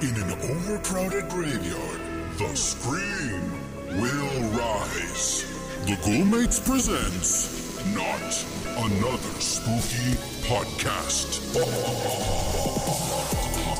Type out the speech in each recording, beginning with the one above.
In an overcrowded graveyard, the scream will rise. The Ghoulmates presents Not Another Spooky Podcast.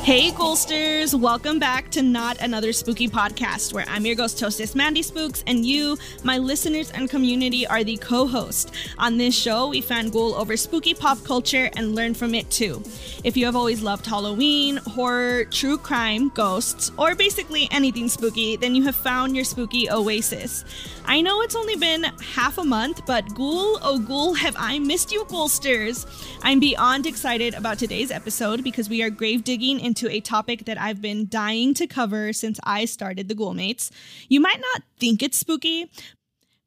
Hey, Ghoulsters! Welcome back to Not Another Spooky Podcast, where I'm your ghost hostess, Mandy Spooks, and you, my listeners and community, are the co host. On this show, we fangirl over spooky pop culture and learn from it too. If you have always loved Halloween, horror, true crime, ghosts, or basically anything spooky, then you have found your spooky oasis. I know it's only been half a month, but ghoul, oh ghoul, have I missed you, Ghoulsters! I'm beyond excited about today's episode because we are grave digging into a topic that I've been dying to cover since I started the Ghoulmates. You might not think it's spooky,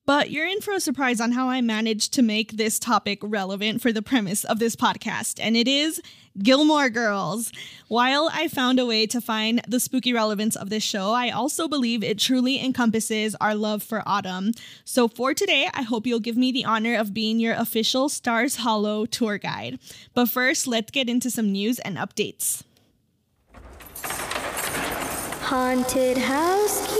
but you're in for a surprise on how I managed to make this topic relevant for the premise of this podcast, and it is Gilmore Girls. While I found a way to find the spooky relevance of this show, I also believe it truly encompasses our love for autumn. So for today, I hope you'll give me the honor of being your official Stars Hollow tour guide. But first, let's get into some news and updates. Haunted housekeeping.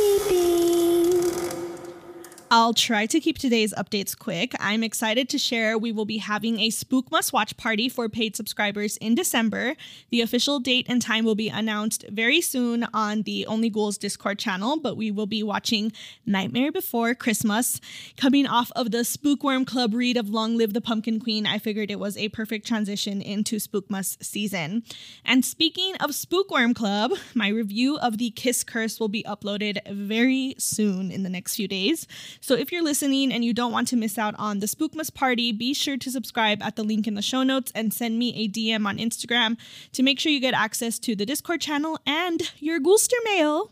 I'll try to keep today's updates quick. I'm excited to share we will be having a Spookmas Watch party for paid subscribers in December. The official date and time will be announced very soon on the Only Ghouls Discord channel, but we will be watching Nightmare Before Christmas. Coming off of the Spookworm Club read of Long Live the Pumpkin Queen, I figured it was a perfect transition into Spookmas season. And speaking of Spookworm Club, my review of the Kiss Curse will be uploaded very soon in the next few days. So if you're listening and you don't want to miss out on the Spookmas party, be sure to subscribe at the link in the show notes and send me a DM on Instagram to make sure you get access to the Discord channel and your Ghoulster mail.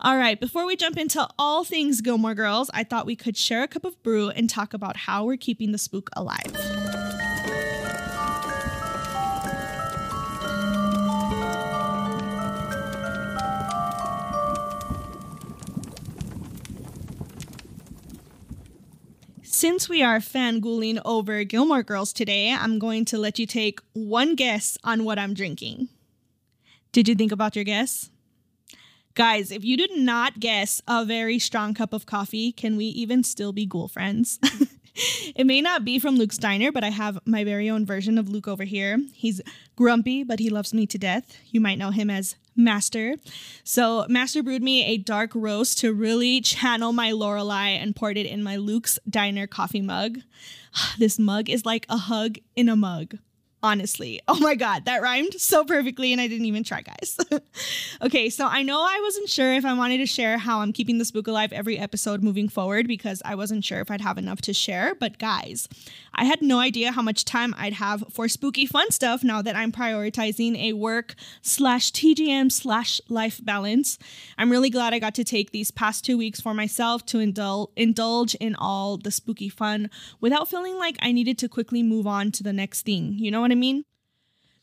All right, before we jump into all things Gilmore Girls, I thought we could share a cup of brew and talk about how we're keeping the spook alive. Since we are fangooling over Gilmore Girls today, I'm going to let you take one guess on what I'm drinking. Did you think about your guess? Guys, if you did not guess a very strong cup of coffee, can we even still be ghoul friends? it may not be from Luke's Diner, but I have my very own version of Luke over here. He's grumpy, but he loves me to death. You might know him as Master. So, Master brewed me a dark roast to really channel my Lorelai and poured it in my Luke's Diner coffee mug. This mug is like a hug in a mug honestly. Oh my God, that rhymed so perfectly, and I didn't even try, guys. okay, so I know I wasn't sure if I wanted to share how I'm keeping the spook alive every episode moving forward because I wasn't sure if I'd have enough to share. But guys, I had no idea how much time I'd have for spooky fun stuff now that I'm prioritizing a work slash TGM slash life balance. I'm really glad I got to take these past two weeks for myself to indul- indulge in all the spooky fun without feeling like I needed to quickly move on to the next thing. You know what I mean?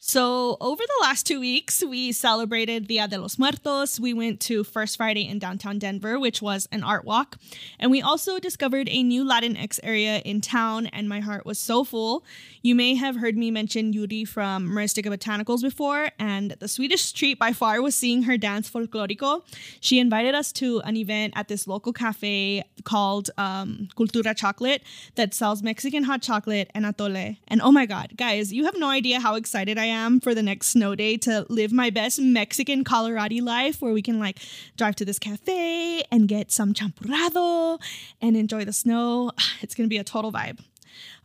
So, over the last two weeks, we celebrated Dia de los Muertos. We went to First Friday in downtown Denver, which was an art walk. And we also discovered a new Latinx area in town, and my heart was so full. You may have heard me mention Yuri from Maristica Botanicals before, and the sweetest treat by far was seeing her dance folklorico. She invited us to an event at this local cafe called um, Cultura Chocolate that sells Mexican hot chocolate and atole. And oh my God, guys, you have no idea how excited I am for the next snow day to live my best Mexican Colorado life where we can like drive to this cafe and get some champurrado and enjoy the snow. It's gonna be a total vibe.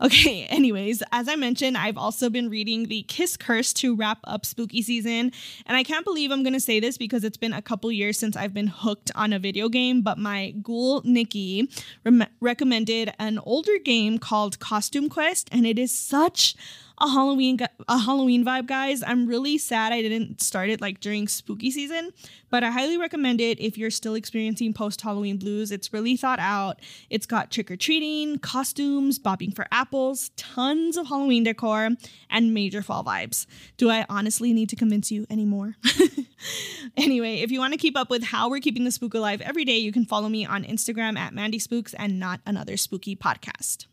Okay, anyways, as I mentioned, I've also been reading The Kiss Curse to wrap up spooky season. And I can't believe I'm going to say this because it's been a couple years since I've been hooked on a video game, but my ghoul Nikki rem- recommended an older game called Costume Quest, and it is such a Halloween a Halloween vibe, guys. I'm really sad I didn't start it like during spooky season, but I highly recommend it if you're still experiencing post Halloween blues. It's really thought out. It's got trick or treating, costumes, bobbing for apples, tons of Halloween decor, and major fall vibes. Do I honestly need to convince you anymore? anyway, if you want to keep up with how we're keeping the spook alive every day, you can follow me on Instagram at Mandy Spooks and not another spooky podcast.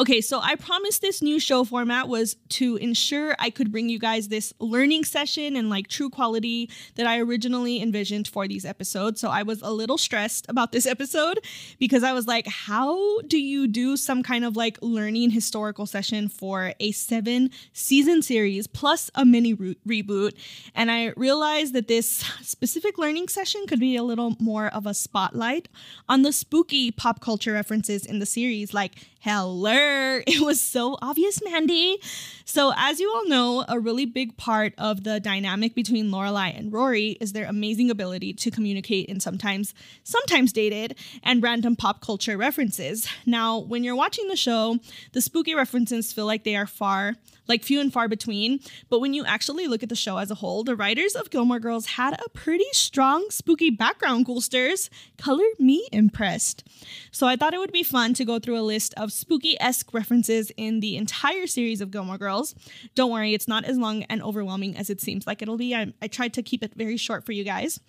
Okay, so I promised this new show format was to ensure I could bring you guys this learning session and like true quality that I originally envisioned for these episodes. So I was a little stressed about this episode because I was like, how do you do some kind of like learning historical session for a seven season series plus a mini re- reboot? And I realized that this specific learning session could be a little more of a spotlight on the spooky pop culture references in the series, like Hello. It was so obvious, Mandy. So, as you all know, a really big part of the dynamic between Lorelai and Rory is their amazing ability to communicate in sometimes, sometimes dated and random pop culture references. Now, when you're watching the show, the spooky references feel like they are far, like few and far between. But when you actually look at the show as a whole, the writers of Gilmore Girls had a pretty strong spooky background, Ghoulsters. Color me impressed. So, I thought it would be fun to go through a list of spooky esque references in the entire series of Gilmore Girls. Don't worry, it's not as long and overwhelming as it seems like it'll be. I, I tried to keep it very short for you guys.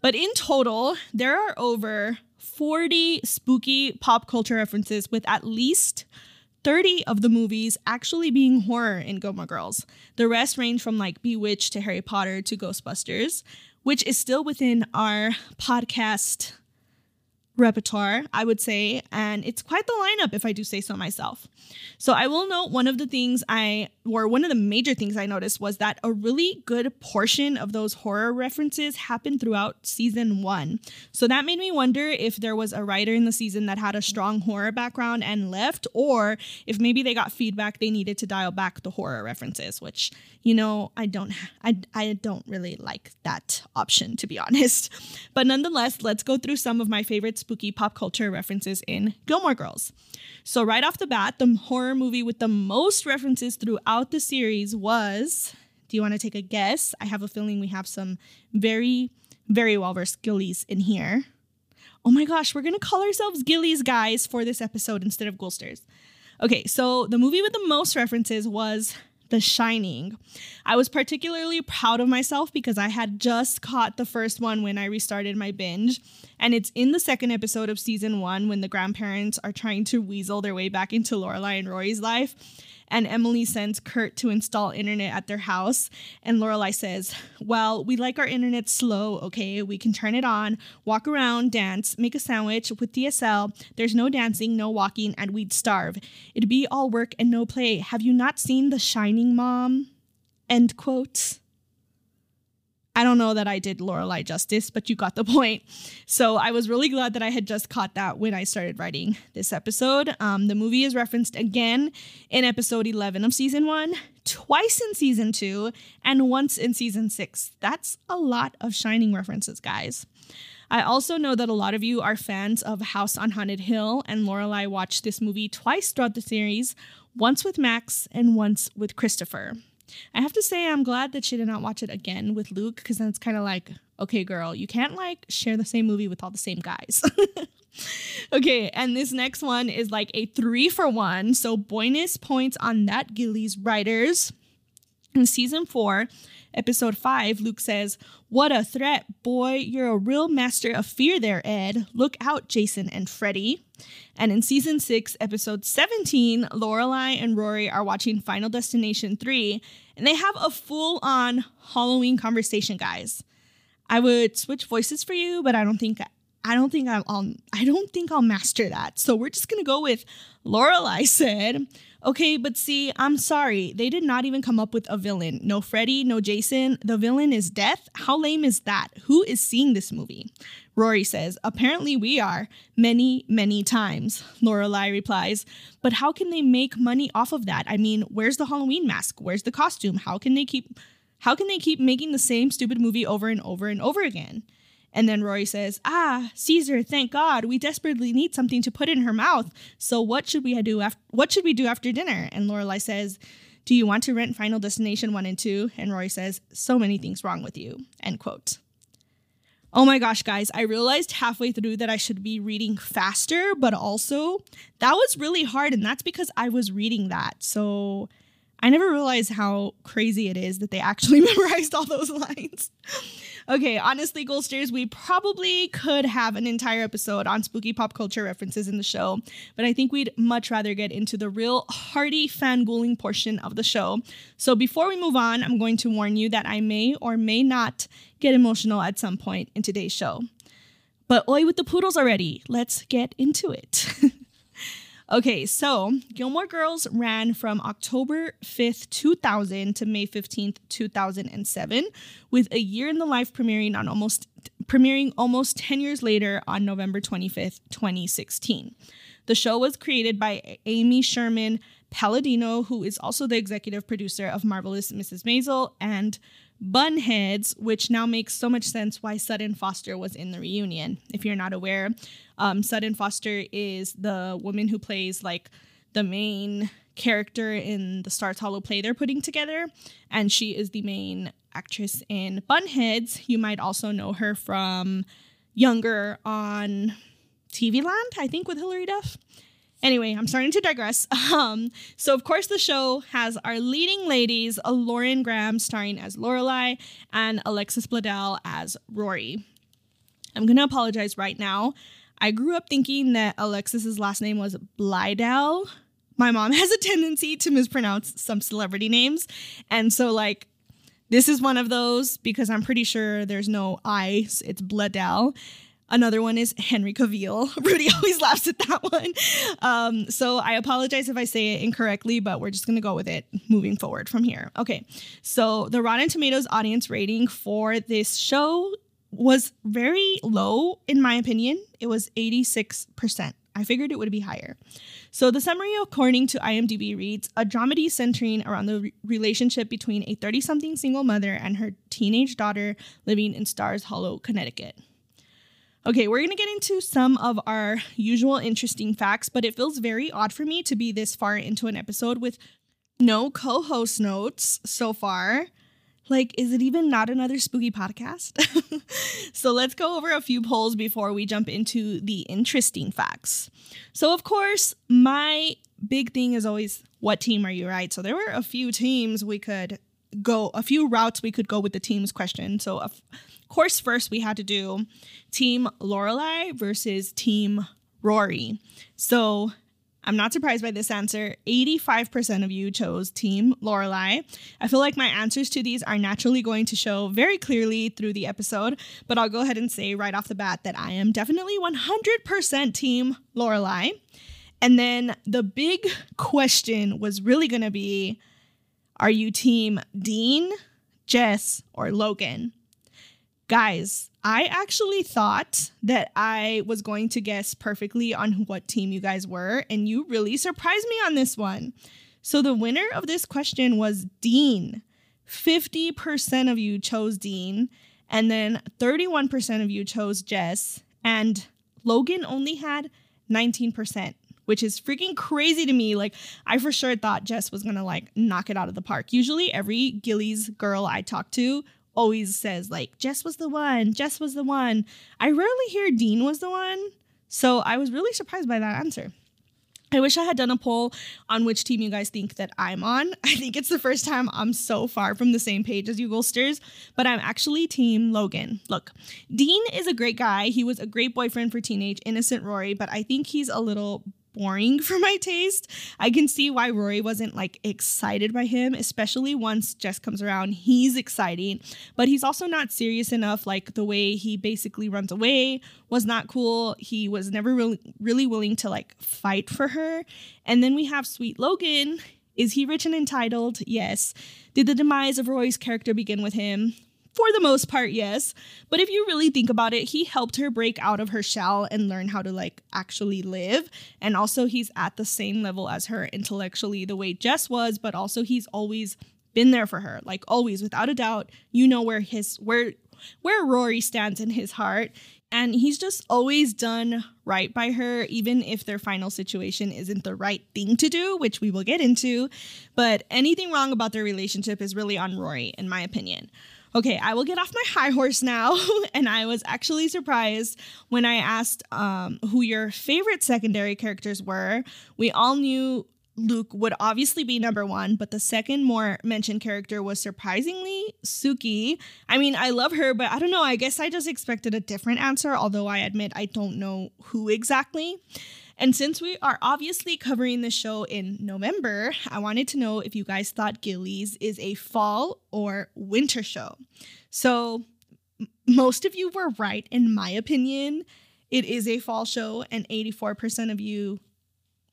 But in total, there are over 40 spooky pop culture references with at least 30 of the movies actually being horror in Gilmore Girls. The rest range from like Bewitched to Harry Potter to Ghostbusters, which is still within our podcast repertoire, I would say, and it's quite the lineup if I do say so myself. So I will note one of the things I, or one of the major things I noticed was that a really good portion of those horror references happened throughout season one. So that made me wonder if there was a writer in the season that had a strong horror background and left, or if maybe they got feedback they needed to dial back the horror references, which, you know, I don't, I, I don't really like that option to be honest. But nonetheless, let's go through some of my favorites spooky pop culture references in Gilmore Girls. So, right off the bat, the horror movie with the most references throughout the series was. Do you want to take a guess? I have a feeling we have some very, very well versed Gillies in here. Oh my gosh, we're gonna call ourselves Gillies, guys, for this episode instead of Ghoulsters. Okay, so the movie with the most references was the Shining. I was particularly proud of myself because I had just caught the first one when I restarted my binge. And it's in the second episode of season one when the grandparents are trying to weasel their way back into Lorelai and Rory's life and Emily sends Kurt to install internet at their house. And Lorelai says, Well, we like our internet slow, okay? We can turn it on, walk around, dance, make a sandwich with DSL. There's no dancing, no walking, and we'd starve. It'd be all work and no play. Have you not seen The Shining, Mom? End quote. I don't know that I did Lorelai justice, but you got the point. So I was really glad that I had just caught that when I started writing this episode. Um, the movie is referenced again in episode 11 of season one, twice in season two, and once in season six. That's a lot of Shining references, guys. I also know that a lot of you are fans of House on Haunted Hill, and Lorelai watched this movie twice throughout the series, once with Max and once with Christopher. I have to say, I'm glad that she did not watch it again with Luke because then it's kind of like, okay, girl, you can't like share the same movie with all the same guys. okay, and this next one is like a three for one. So bonus points on that Gillies writers. In season four, episode 5, Luke says, What a threat, boy. You're a real master of fear there, Ed. Look out, Jason and Freddy. And in season 6, episode 17, Lorelai and Rory are watching Final Destination 3, and they have a full on Halloween conversation, guys. I would switch voices for you, but I don't think I don't think I'll, I don't think I'll master that. So we're just gonna go with Lorelai said, Okay, but see, I'm sorry. They did not even come up with a villain. No Freddy, no Jason. The villain is death. How lame is that? Who is seeing this movie? Rory says, Apparently we are. Many, many times. Lorelai replies, But how can they make money off of that? I mean, where's the Halloween mask? Where's the costume? How can they keep how can they keep making the same stupid movie over and over and over again? And then Rory says, "Ah, Caesar, thank God. We desperately need something to put in her mouth. So what should we do after what should we do after dinner?" And Lorelai says, "Do you want to rent Final Destination 1 and 2?" And Rory says, "So many things wrong with you." End quote. Oh my gosh, guys, I realized halfway through that I should be reading faster, but also that was really hard and that's because I was reading that. So I never realized how crazy it is that they actually memorized all those lines. okay, honestly, Ghoulsters, we probably could have an entire episode on spooky pop culture references in the show, but I think we'd much rather get into the real hearty fangooling portion of the show. So before we move on, I'm going to warn you that I may or may not get emotional at some point in today's show. But oi with the poodles already. Let's get into it. Okay, so Gilmore Girls ran from October 5th, 2000 to May 15th, 2007, with a year in the life premiering on almost premiering almost 10 years later on November 25th, 2016. The show was created by Amy Sherman Palladino, who is also the executive producer of Marvelous Mrs. Maisel and Bunheads, which now makes so much sense why Sutton Foster was in the reunion. If you're not aware, um, Sutton Foster is the woman who plays like the main character in the Stars Hollow play they're putting together, and she is the main actress in Bunheads. You might also know her from Younger on TV Land, I think, with Hilary Duff. Anyway, I'm starting to digress. Um, so, of course, the show has our leading ladies, Lauren Graham starring as Lorelai and Alexis Bledel as Rory. I'm to apologize right now. I grew up thinking that Alexis's last name was Blydell. My mom has a tendency to mispronounce some celebrity names. And so, like, this is one of those because I'm pretty sure there's no I, it's Bledel. Another one is Henry Cavill. Rudy always laughs at that one. Um, so I apologize if I say it incorrectly, but we're just going to go with it moving forward from here. Okay. So the Rotten Tomatoes audience rating for this show was very low, in my opinion. It was 86%. I figured it would be higher. So, the summary, according to IMDb, reads a dramedy centering around the re- relationship between a 30 something single mother and her teenage daughter living in Stars Hollow, Connecticut. Okay, we're to get into some of our usual interesting facts, but it feels very odd for me to be this far into an episode with no co host notes so far. Like, is it even not another spooky podcast? so, let's go over a few polls before we jump into the interesting facts. So, of course, my big thing is always what team are you, right? So, there were a few teams we could go, a few routes we could go with the teams question. So, of course, first we had to do Team Lorelai versus Team Rory. So I'm not surprised by this answer. 85% of you chose Team Lorelai. I feel like my answers to these are naturally going to show very clearly through the episode, but I'll go ahead and say right off the bat that I am definitely 100% Team Lorelai. And then the big question was really going to be are you Team Dean, Jess, or Logan? Guys, I actually thought that I was going to guess perfectly on what team you guys were, and you really surprised me on this one. So the winner of this question was Dean. 50% of you chose Dean, and then 31% of you chose Jess, and Logan only had 19%, which is freaking crazy to me. Like, I for sure thought Jess was gonna like knock it out of the park. Usually, every Gillies girl I talk to always says like Jess was the one, Jess was the one. I rarely hear Dean was the one. So I was really surprised by that answer. I wish I had done a poll on which team you guys think that I'm on. I think it's the first time I'm so far from the same page as you Ghoulsters, but I'm actually team Logan. Look, Dean is a great guy. He was a great boyfriend for teenage innocent Rory, but I think he's a little boring for my taste. I can see why Rory wasn't like excited by him, especially once Jess comes around. He's exciting, but he's also not serious enough. Like the way he basically runs away was not cool. He was never really, really willing to like fight for her. And then we have Sweet Logan. Is he rich and entitled? Yes. Did the demise of Rory's character begin with him? For the most part, yes. But if you really think about it, he helped her break out of her shell and learn how to like actually live. And also, he's at the same level as her intellectually, the way Jess was, but also he's always been there for her. Like always, without a doubt, you know where his where where Rory stands in his heart. And he's just always done right by her, even if their final situation isn't the right thing to do, which we will get into. But anything wrong about their relationship is really on Rory, in my opinion. Okay, I will get off my high horse now. and I was actually surprised when I asked um, who your favorite secondary characters were. We all knew Luke would obviously be number one, but the second more mentioned character was surprisingly Sookie. I mean, I love her, but I don't know. I guess I just expected a different answer, although I admit I don't know who exactly. And since we are obviously covering the show in November, I wanted to know if you guys thought Gillies is a fall or winter show. So, m- most of you were right, in my opinion. It is a fall show, and 84% of you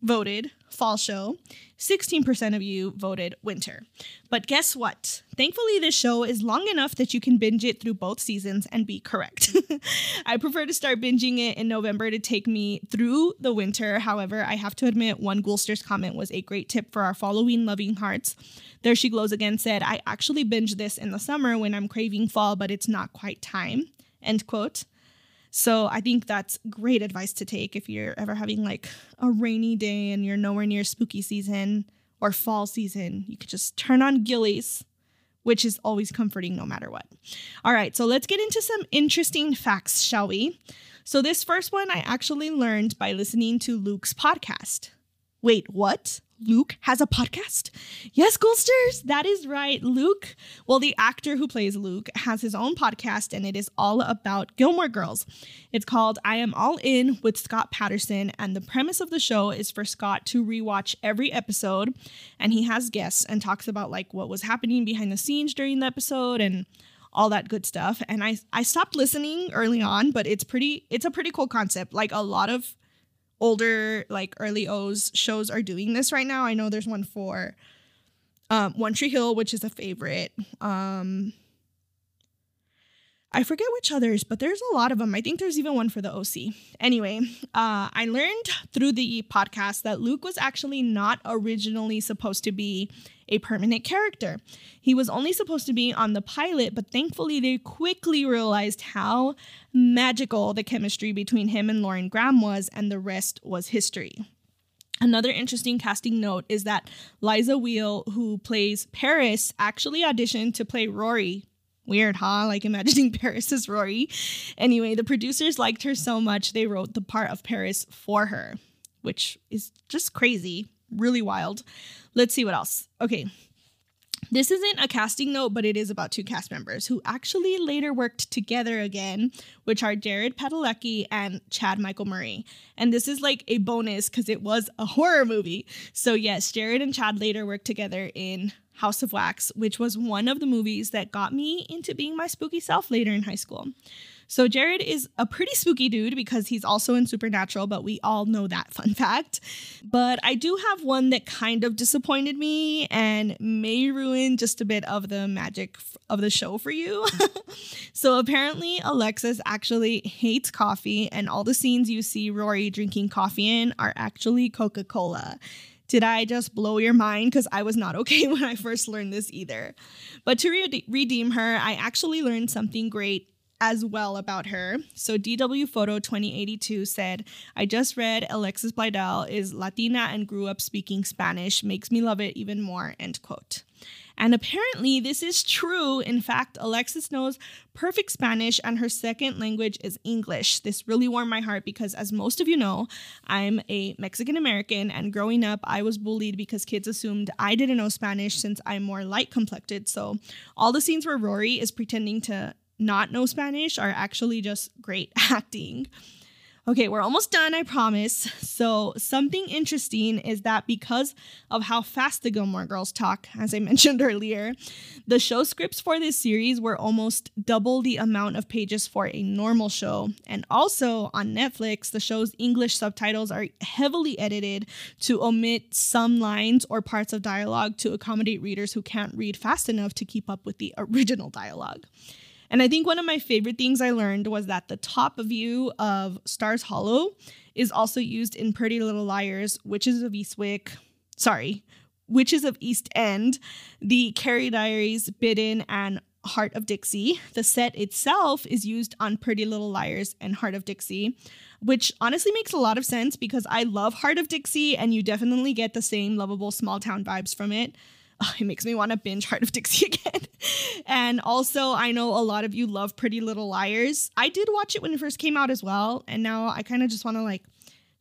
voted fall show. 16% of you voted winter. But guess what? Thankfully, this show is long enough that you can binge it through both seasons and be correct. I prefer to start binging it in November to take me through the winter. However, I have to admit, one Ghoulster's comment was a great tip for our following loving hearts. There She Glows Again said, I actually binge this in the summer when I'm craving fall, but it's not quite time. End quote. So I think that's great advice to take if you're ever having like a rainy day and you're nowhere near spooky season or fall season. You could just turn on Gillies, which is always comforting no matter what. All right, so let's get into some interesting facts, shall we? So this first one I actually learned by listening to Luke's podcast. Wait, what? Luke has a podcast? Yes, Ghoulsters, that is right. Luke, well, the actor who plays Luke, has his own podcast and it is all about Gilmore Girls. It's called I Am All In with Scott Patterson. And the premise of the show is for Scott to rewatch every episode. And he has guests and talks about like what was happening behind the scenes during the episode and all that good stuff. And I I stopped listening early on, but it's pretty it's a pretty cool concept. Like a lot of older like early O's shows are doing this right now. I know there's one for um One Tree Hill, which is a favorite. Um I forget which others, but there's a lot of them. I think there's even one for the OC. Anyway, uh, I learned through the podcast that Luke was actually not originally supposed to be a permanent character. He was only supposed to be on the pilot, but thankfully they quickly realized how magical the chemistry between him and Lauren Graham was, and the rest was history. Another interesting casting note is that Liza Weil, who plays Paris, actually auditioned to play Rory. Weird, huh? Like imagining Paris as Rory. Anyway, the producers liked her so much they wrote the part of Paris for her, which is just crazy, really wild. Let's see what else. Okay. This isn't a casting note, but it is about two cast members who actually later worked together again, which are Jared Padalecki and Chad Michael Murray. And this is like a bonus because it was a horror movie. So, yes, Jared and Chad later worked together in House of Wax, which was one of the movies that got me into being my spooky self later in high school. So Jared is a pretty spooky dude because he's also in Supernatural, but we all know that fun fact. But I do have one that kind of disappointed me and may ruin just a bit of the magic of the show for you. so apparently Alexis actually hates coffee and all the scenes you see Rory drinking coffee in are actually Coca-Cola. Did I just blow your mind? Because I was not okay when I first learned this either. But to re- redeem her, I actually learned something great as well about her. So DW Photo 2082 said, I just read Alexis Bledel is Latina and grew up speaking Spanish. Makes me love it even more, end quote. And apparently, this is true. In fact, Alexis knows perfect Spanish and her second language is English. This really warmed my heart because, as most of you know, I'm a Mexican American, and growing up, I was bullied because kids assumed I didn't know Spanish since I'm more light complected. So, all the scenes where Rory is pretending to not know Spanish are actually just great acting. Okay, we're almost done, I promise. So, something interesting is that because of how fast the Gilmore Girls talk, as I mentioned earlier, the show scripts for this series were almost double the amount of pages for a normal show. And also on Netflix, the show's English subtitles are heavily edited to omit some lines or parts of dialogue to accommodate readers who can't read fast enough to keep up with the original dialogue. And I think one of my favorite things I learned was that the top view of Stars Hollow is also used in Pretty Little Liars, Witches of Eastwick, sorry, Witches of East End, the Carrie Diaries, Bidden, and Hart of Dixie. The set itself is used on Pretty Little Liars and Hart of Dixie, which honestly makes a lot of sense because I love Hart of Dixie and you definitely get the same lovable small town vibes from it. Oh, it makes me want to binge Hart of Dixie again. and also, I know a lot of you love Pretty Little Liars. I did watch it when it first came out as well, and now I kind of just want to like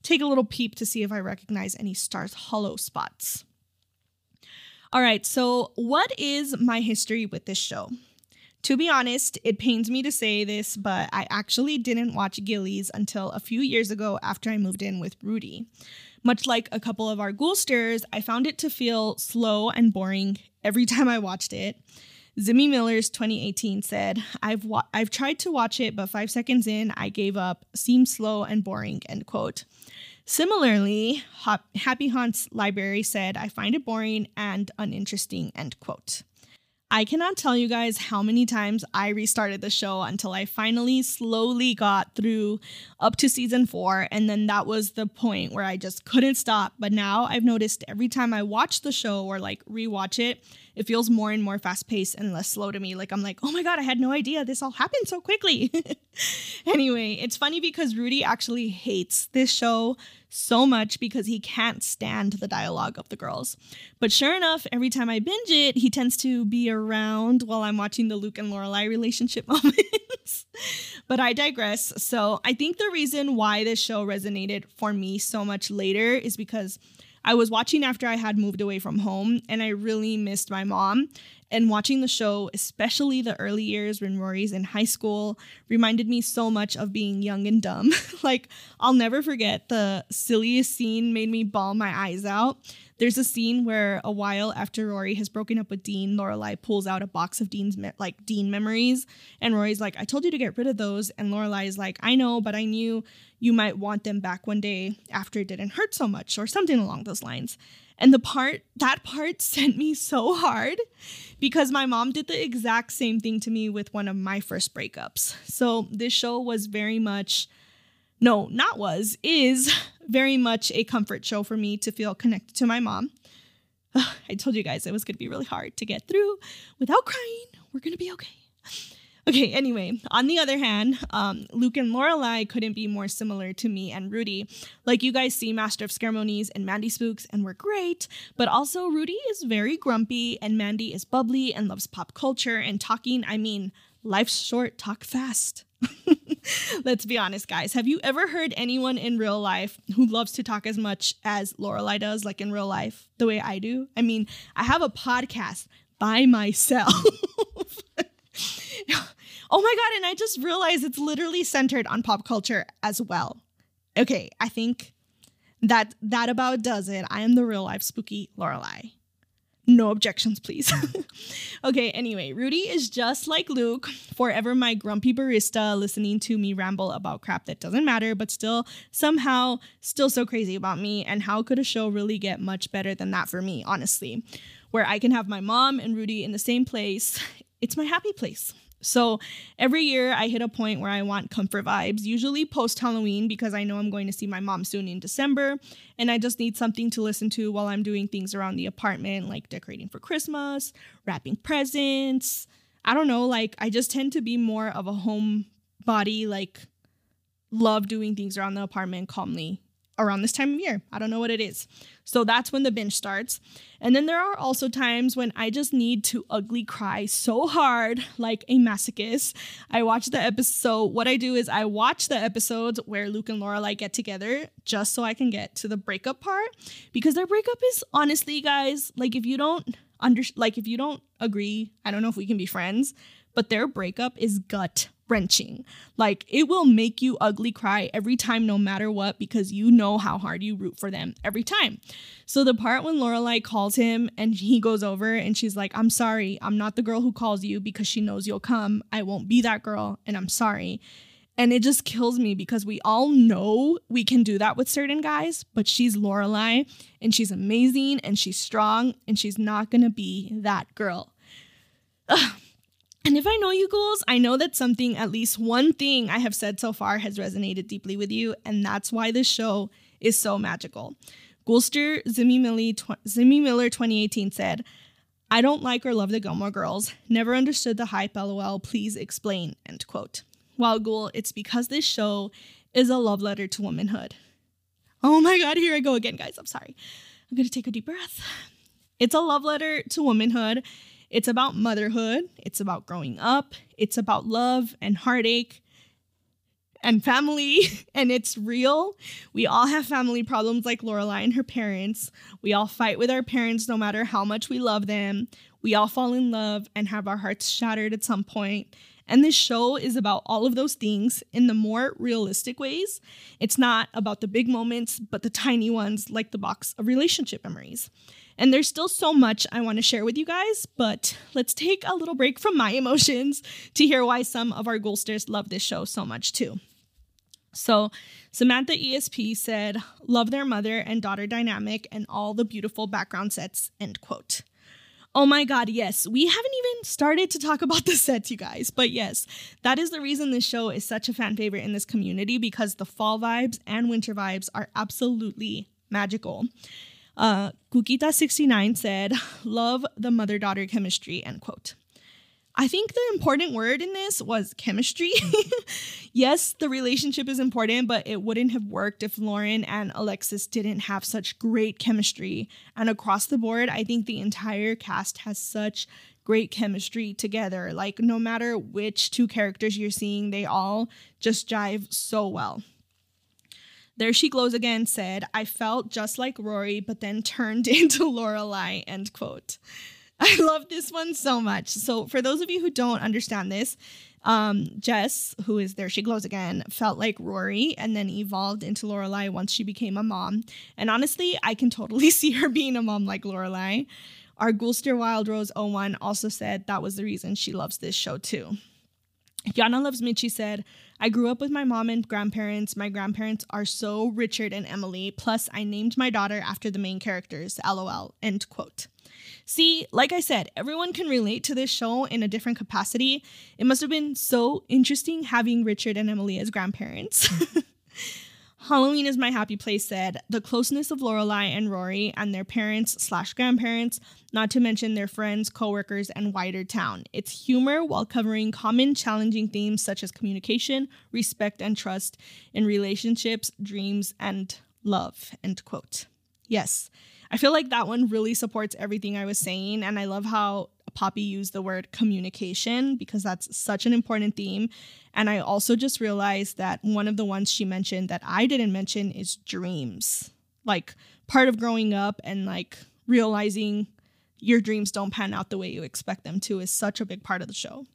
take a little peep to see if I recognize any stars hollow spots. All right, so what is my history with this show? To be honest, it pains me to say this, but I actually didn't watch Gillies until a few years ago after I moved in with Rudy. Much like a couple of our Ghoulsters, I found it to feel slow and boring every time I watched it. Zimmy Miller's 2018 said, I've, wa- I've tried to watch it, but five seconds in, I gave up. Seems slow and boring, end quote. Similarly, Hop- Happy Haunts Library said, I find it boring and uninteresting, end quote. I cannot tell you guys how many times I restarted the show until I finally slowly got through up to season four. And then that was the point where I just couldn't stop. But now I've noticed every time I watch the show or like rewatch it, it feels more and more fast paced and less slow to me. Like I'm like, oh my God, I had no idea this all happened so quickly. anyway, it's funny because Rudy actually hates this show so much because he can't stand the dialogue of the girls. But sure enough, every time I binge it, he tends to be around while I'm watching the Luke and Lorelai relationship moments. but I digress. So I think the reason why this show resonated for me so much later is because I was watching after I had moved away from home and I really missed my mom. And watching the show, especially the early years when Rory's in high school, reminded me so much of being young and dumb. like, I'll never forget the silliest scene made me bawl my eyes out. There's a scene where a while after Rory has broken up with Dean, Lorelai pulls out a box of Dean's me- like Dean memories, and Rory's like, "I told you to get rid of those," and Lorelai is like, "I know, but I knew you might want them back one day after it didn't hurt so much," or something along those lines. And the part, that part sent me so hard because my mom did the exact same thing to me with one of my first breakups. So this show was very much, no, not was, is very much a comfort show for me to feel connected to my mom. I told you guys it was going to be really hard to get through without crying. We're going to be okay. Okay, anyway, on the other hand, um, Luke and Lorelai couldn't be more similar to me and Rudy. Like you guys see Master of Ceremonies and Mandy Spooks, and we're great, but also Rudy is very grumpy, and Mandy is bubbly and loves pop culture and talking. I mean, life's short, talk fast. Let's be honest, guys. Have you ever heard anyone in real life who loves to talk as much as Lorelai does, like in real life, the way I do? I mean, I have a podcast by myself. oh my god, and I just realized it's literally centered on pop culture as well. Okay, I think that that about does it. I am the real life spooky Lorelai. No objections, please. okay, anyway, Rudy is just like Luke, forever my grumpy barista listening to me ramble about crap that doesn't matter, but still somehow still so crazy about me. And how could a show really get much better than that for me, honestly? Where I can have my mom and Rudy in the same place. It's my happy place. So every year I hit a point where I want comfort vibes, usually post Halloween because I know I'm going to see my mom soon in December and I just need something to listen to while I'm doing things around the apartment like decorating for Christmas, wrapping presents. I don't know, like I just tend to be more of a home body like love doing things around the apartment calmly around this time of year. I don't know what it is. So that's when the binge starts. And then there are also times when I just need to ugly cry so hard, like a masochist. I watch the episode. What I do is I watch the episodes where Luke and Lorelai get together just so I can get to the breakup part because their breakup is honestly, guys, like if you don't under like if you don't agree, I don't know if we can be friends, but their breakup is gut wrenching. Like it will make you ugly cry every time, no matter what, because you know how hard you root for them every time. So the part when Lorelai calls him and he goes over and she's like, I'm sorry, I'm not the girl who calls you because she knows you'll come. I won't be that girl, and I'm sorry. And it just kills me because we all know we can do that with certain guys, but she's Lorelai and she's amazing and she's strong and she's not gonna be that girl. Ugh. And if I know you ghouls, I know that something, at least one thing I have said so far has resonated deeply with you, and that's why this show is so magical. Ghoulster Zimmy, Millie, tw- Zimmy Miller 2018 said, I don't like or love the Gilmore Girls. Never understood the hype, lol. Please explain. End quote. Well, Ghoul, it's because this show is a love letter to womanhood. Oh my god, here I go again, guys. I'm sorry. I'm gonna take a deep breath. It's a love letter to womanhood. It's about motherhood. It's about growing up. It's about love and heartache. and family, and it's real. We all have family problems like Lorelai and her parents. We all fight with our parents no matter how much we love them. We all fall in love and have our hearts shattered at some point. And this show is about all of those things in the more realistic ways. It's not about the big moments, but the tiny ones like the box of relationship memories. And there's still so much I want to share with you guys, but let's take a little break from my emotions to hear why some of our Ghoulsters love this show so much too. So, Samantha ESP said, Love their mother and daughter dynamic and all the beautiful background sets, end quote. Oh my God, yes. We haven't even started to talk about the sets, you guys. But yes, that is the reason this show is such a fan favorite in this community because the fall vibes and winter vibes are absolutely magical. Uh, Kukita69 said, Love the mother daughter chemistry, end quote. I think the important word in this was chemistry. yes, the relationship is important, but it wouldn't have worked if Lauren and Alexis didn't have such great chemistry. And across the board, I think the entire cast has such great chemistry together. Like, no matter which two characters you're seeing, they all just jive so well. There she glows again said, I felt just like Rory, but then turned into Lorelai, end quote. I love this one so much. So, for those of you who don't understand this, um, Jess, who is there, she glows again, felt like Rory and then evolved into Lorelai once she became a mom. And honestly, I can totally see her being a mom like Lorelai. Our Ghoulster Wild Rose 01 also said that was the reason she loves this show too. Yana Loves Mitchie said, I grew up with my mom and grandparents. My grandparents are so Richard and Emily. Plus, I named my daughter after the main characters. LOL. End quote. See, like I said, everyone can relate to this show in a different capacity. It must have been so interesting having Richard and Emily as grandparents. Halloween is my happy place said the closeness of Lorelai and Rory and their parents slash grandparents, not to mention their friends, coworkers, and wider town. It's humor while covering common challenging themes such as communication, respect, and trust in relationships, dreams, and love. End quote. Yes, I feel like that one really supports everything I was saying. And I love how Poppy used the word communication because that's such an important theme. And I also just realized that one of the ones she mentioned that I didn't mention is dreams. Like part of growing up and like realizing your dreams don't pan out the way you expect them to is such a big part of the show.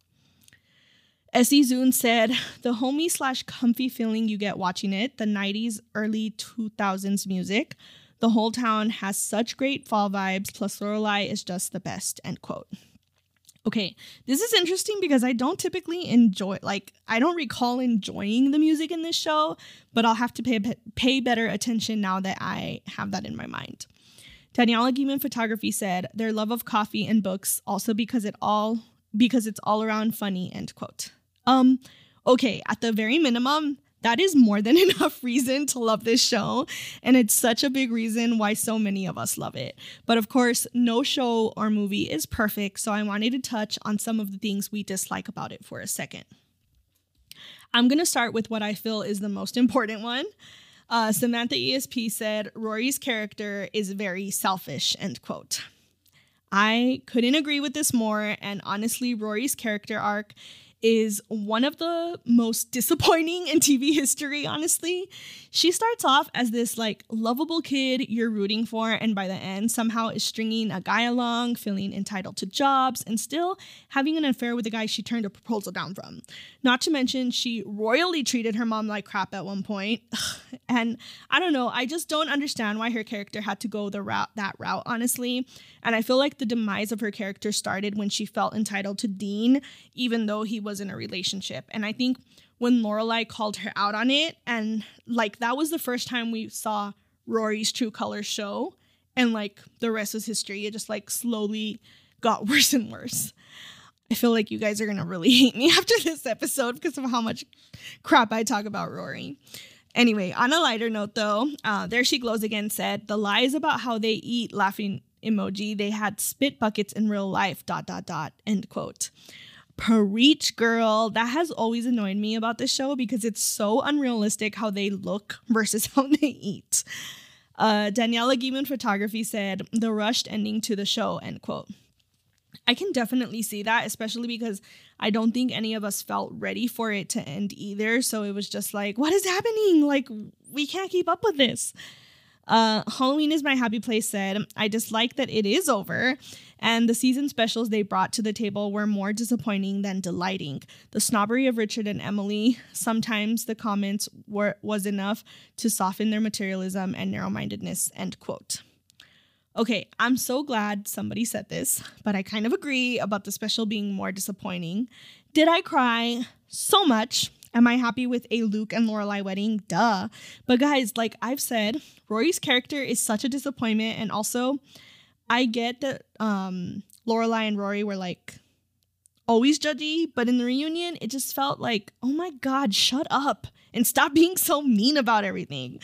Essie Zoon said, the homey slash comfy feeling you get watching it, the 90s, early 2000s music, the whole town has such great fall vibes, plus Lorelai is just the best, end quote. Okay, this is interesting because I don't typically enjoy, like, I don't recall enjoying the music in this show, but I'll have to pay, pay better attention now that I have that in my mind. Daniela Gieman Photography said, their love of coffee and books also because it all because it's all around funny, end quote. Um, okay, at the very minimum, that is more than enough reason to love this show. And it's such a big reason why so many of us love it. But of course, no show or movie is perfect. So I wanted to touch on some of the things we dislike about it for a second. I'm going to start with what I feel is the most important one. Uh, Samantha ESP said, Rory's character is very selfish, end quote. I couldn't agree with this more. And honestly, Rory's character arc is one of the most disappointing in TV history, honestly. She starts off as this like lovable kid you're rooting for, and by the end, somehow is stringing a guy along, feeling entitled to jobs, and still having an affair with the guy she turned a proposal down from. Not to mention, she royally treated her mom like crap at one point. and I don't know, I just don't understand why her character had to go the route that route, honestly. And I feel like the demise of her character started when she felt entitled to Dean, even though he was in a relationship. And I think when Lorelai called her out on it, and like that was the first time we saw Rory's true colors show, and like the rest was history. It just like slowly got worse and worse. I feel like you guys are gonna really hate me after this episode because of how much crap I talk about Rory. Anyway, on a lighter note though, uh, there she glows again said, the lies about how they eat laughing emoji, they had spit buckets in real life, dot, dot, dot, end quote. Preach, girl. That has always annoyed me about this show because it's so unrealistic how they look versus how they eat. Uh, Daniela Gieman Photography said, the rushed ending to the show, end quote. I can definitely see that, especially because I don't think any of us felt ready for it to end either. So it was just like, what is happening? Like, we can't keep up with this. Uh, Halloween is my happy place said, I dislike that it is over, and the season specials they brought to the table were more disappointing than delighting. The snobbery of Richard and Emily, sometimes the comments were was enough to soften their materialism and narrow-mindedness, end quote. Okay, I'm so glad somebody said this, but I kind of agree about the special being more disappointing. Did I cry? So much. Am I happy with a Luke and Lorelai wedding? Duh. But guys, like I've said, Rory's character is such a disappointment, and also I get that um Lorelai and Rory were like always judgy, but in the reunion, it just felt like, oh my god, shut up and stop being so mean about everything.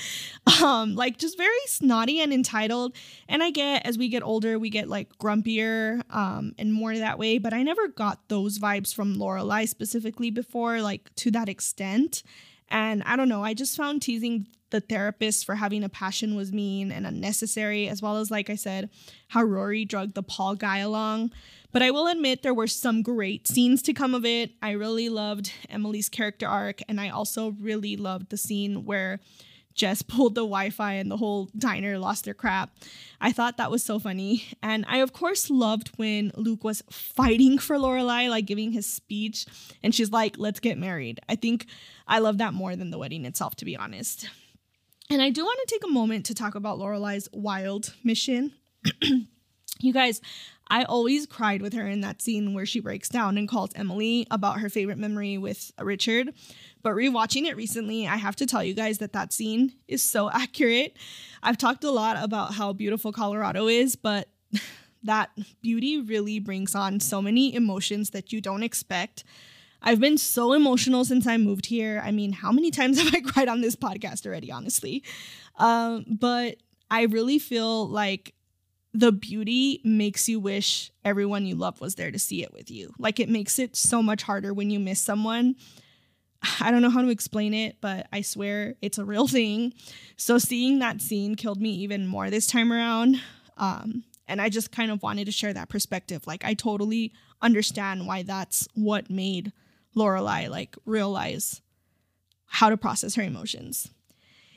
Um, like just very snotty and entitled. And I get as we get older, we get like grumpier um and more that way, but I never got those vibes from Lorelai specifically before, like to that extent. And I don't know, I just found teasing the therapist for having a passion was mean and unnecessary, as well as, like I said, how Rory drugged the Paul guy along. But I will admit there were some great scenes to come of it. I really loved Emily's character arc, and I also really loved the scene where Jess pulled the Wi Fi and the whole diner lost their crap. I thought that was so funny. And I, of course, loved when Luke was fighting for Lorelai, like giving his speech, and she's like, let's get married. I think I love that more than the wedding itself, to be honest. And I do want to take a moment to talk about Lorelai's wild mission. you guys, I always cried with her in that scene where she breaks down and calls Emily about her favorite memory with Richard. But rewatching it recently, I have to tell you guys that that scene is so accurate. I've talked a lot about how beautiful Colorado is, but that beauty really brings on so many emotions that you don't expect. I've been so emotional since I moved here. I mean, how many times have I cried on this podcast already, honestly? Um, but I really feel like the beauty makes you wish everyone you love was there to see it with you. Like it makes it so much harder when you miss someone. I don't know how to explain it, but I swear it's a real thing. So seeing that scene killed me even more this time around. Um, and I just kind of wanted to share that perspective. Like I totally understand why that's what made Lorelai like realize how to process her emotions.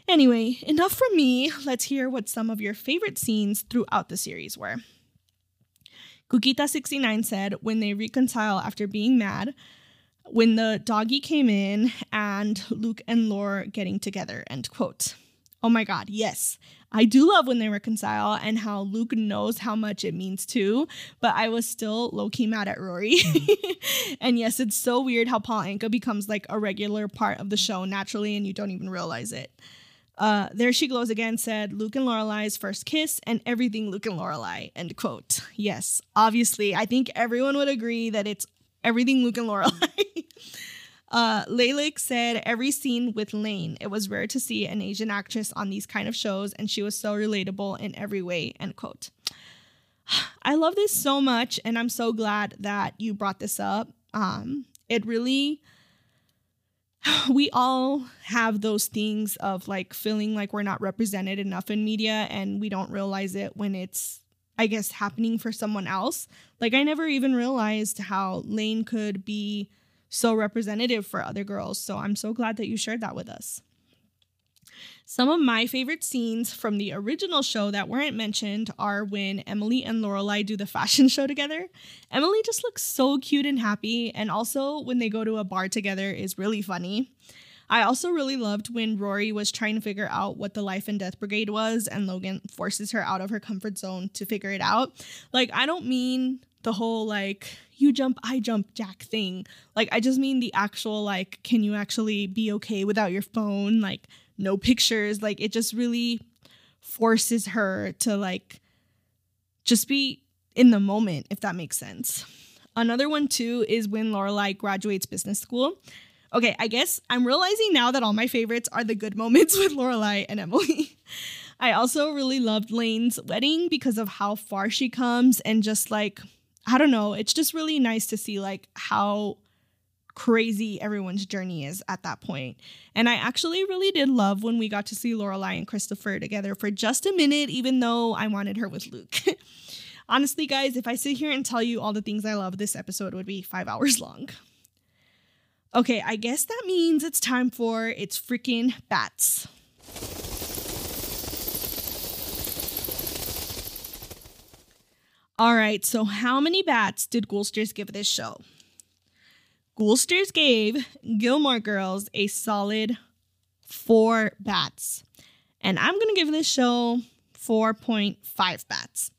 Anyway, enough from me. Let's hear what some of your favorite scenes throughout the series were. Kukita69 said when they reconcile after being mad, when the doggy came in and Luke and Lore getting together, end quote. Oh my god, yes. I do love when they reconcile and how Luke knows how much it means too, but I was still low key mad at Rory. and yes, it's so weird how Paul Anka becomes like a regular part of the show naturally and you don't even realize it. Uh, there she glows again said Luke and Lorelai's first kiss and everything Luke and Lorelai. End quote. Yes, obviously, I think everyone would agree that it's everything Luke and Lorelai. uh, Lalik said every scene with Lane. It was rare to see an Asian actress on these kind of shows, and she was so relatable in every way. End quote. I love this so much, and I'm so glad that you brought this up. Um, it really we all have those things of like feeling like we're not represented enough in media and we don't realize it when it's I guess happening for someone else. Like I never even realized how Lane could be so representative for other girls. So I'm so glad that you shared that with us. Some of my favorite scenes from the original show that weren't mentioned are when Emily and Lorelai do the fashion show together. Emily just looks so cute and happy, and also when they go to a bar together is really funny. I also really loved when Rory was trying to figure out what the life and death brigade was, and Logan forces her out of her comfort zone to figure it out. Like, I don't mean the whole like you jump, I jump Jack thing. Like, I just mean the actual, like, can you actually be okay without your phone? Like, no pictures. Like it just really forces her to like just be in the moment, if that makes sense. Another one too is when Lorelai graduates business school. Okay, I guess I'm realizing now that all my favorites are the good moments with Lorelai and Emily. I also really loved Lane's wedding because of how far she comes and just like I don't know, it's just really nice to see like how crazy everyone's journey is at that point. And I actually really did love when we got to see Lorelai and Christopher together for just a minute, even though I wanted her with Luke. Honestly, guys, if I sit here and tell you all the things I love, this episode would be five hours long. Okay, I guess that means it's time for It's Freaking Bats. All right, so how many bats did Ghoulsters give this show? Ghoulsters gave Gilmore Girls a solid four bats. And I'm going to give this show 4.5 bats.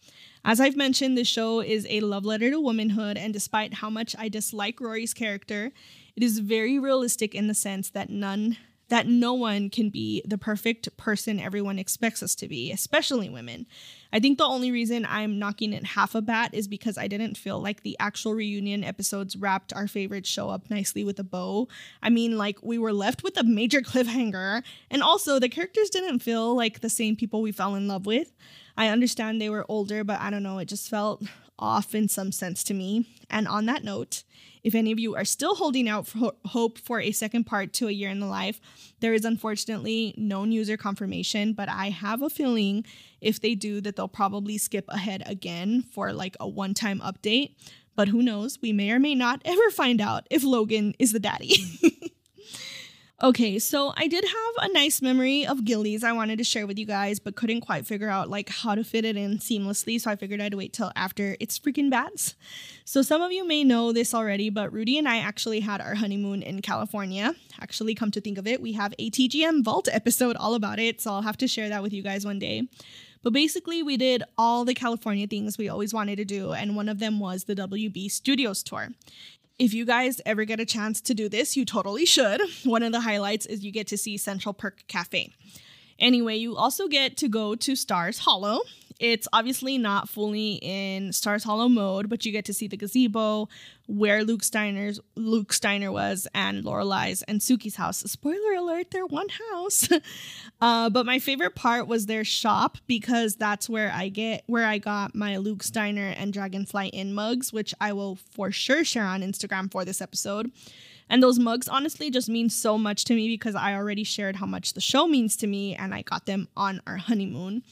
As I've mentioned, this show is a love letter to womanhood, and despite how much I dislike Rory's character, it is very realistic in the sense that none that no one can be the perfect person everyone expects us to be, especially women. I think the only reason I'm knocking it half a bat is because I didn't feel like the actual reunion episodes wrapped our favorite show up nicely with a bow. I mean, like, we were left with a major cliffhanger, and also the characters didn't feel like the same people we fell in love with. I understand they were older, but I don't know, it just felt off in some sense to me. And on that note, if any of you are still holding out for hope for a second part to A Year in the Life, there is unfortunately no user confirmation, but I have a feeling if they do that they'll probably skip ahead again for like a one-time update. But who knows? We may or may not ever find out if Logan is the daddy. Okay, so I did have a nice memory of Gilly's I wanted to share with you guys, but couldn't quite figure out like how to fit it in seamlessly, so I figured I'd wait till after it's freaking bats. So some of you may know this already, but Rudy and I actually had our honeymoon in California. Actually, come to think of it, we have a TGM Vault episode all about it, so I'll have to share that with you guys one day. But basically, we did all the California things we always wanted to do, and one of them was the WB Studios tour. If you guys ever get a chance to do this, you totally should. One of the highlights is you get to see Central Perk Cafe. Anyway, you also get to go to Stars Hollow. It's obviously not fully in Stars Hollow mode, but you get to see the gazebo, where Luke's Diner's Luke's Diner was, and Lorelai's and Sookie's house. Spoiler they're one house. uh, but my favorite part was their shop because that's where I get where I got my Luke's Diner and Dragonfly Inn mugs, which I will for sure share on Instagram for this episode. And those mugs honestly just mean so much to me because I already shared how much the show means to me and I got them on our honeymoon.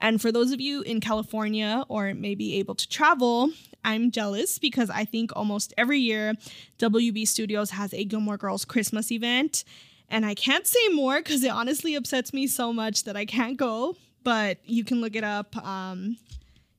And for those of you in California or maybe able to travel, I'm jealous because I think almost every year WB Studios has a Gilmore Girls Christmas event. And I can't say more because it honestly upsets me so much that I can't go, but you can look it up. Um,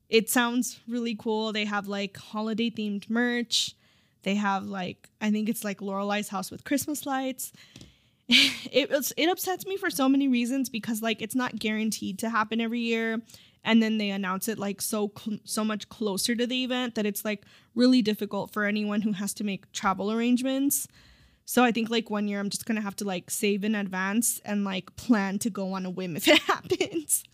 it sounds really cool. They have like holiday themed merch. They have like I think it's like Lorelai's house with Christmas lights. it it upsets me for so many reasons because like it's not guaranteed to happen every year and then they announce it like so cl- so much closer to the event that it's like really difficult for anyone who has to make travel arrangements. So I think like one year I'm just to have to like save in advance and like plan to go on a whim if it happens.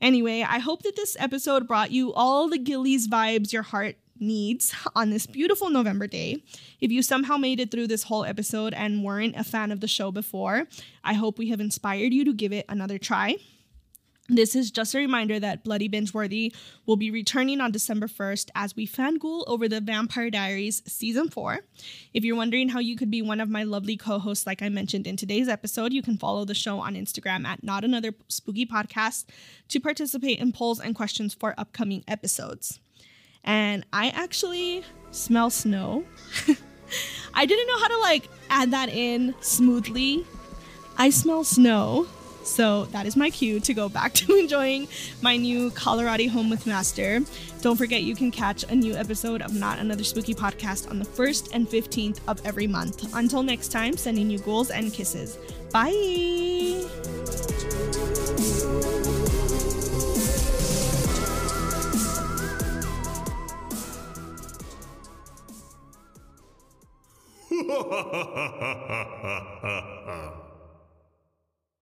Anyway, I hope that this episode brought you all the Gilly's vibes your heart needs on this beautiful November day. If you somehow made it through this whole episode and weren't a fan of the show before, I hope we have inspired you to give it another try. This is just a reminder that Bloody Binge Worthy will be returning on December 1st as we fangirl over the Vampire Diaries Season 4. If you're wondering how you could be one of my lovely co hosts, like I mentioned in today's episode, you can follow the show on Instagram at Not Another Spooky Podcast to participate in polls and questions for upcoming episodes and I actually smell snow. I didn't know how to like add that in smoothly. I smell snow. So that is my cue to go back to enjoying my new Colorado home with Master. Don't forget you can catch a new episode of Not Another Spooky Podcast on the 1st and 15th of every month. Until next time, sending you ghouls and kisses. Bye! ha ha ha ha ha!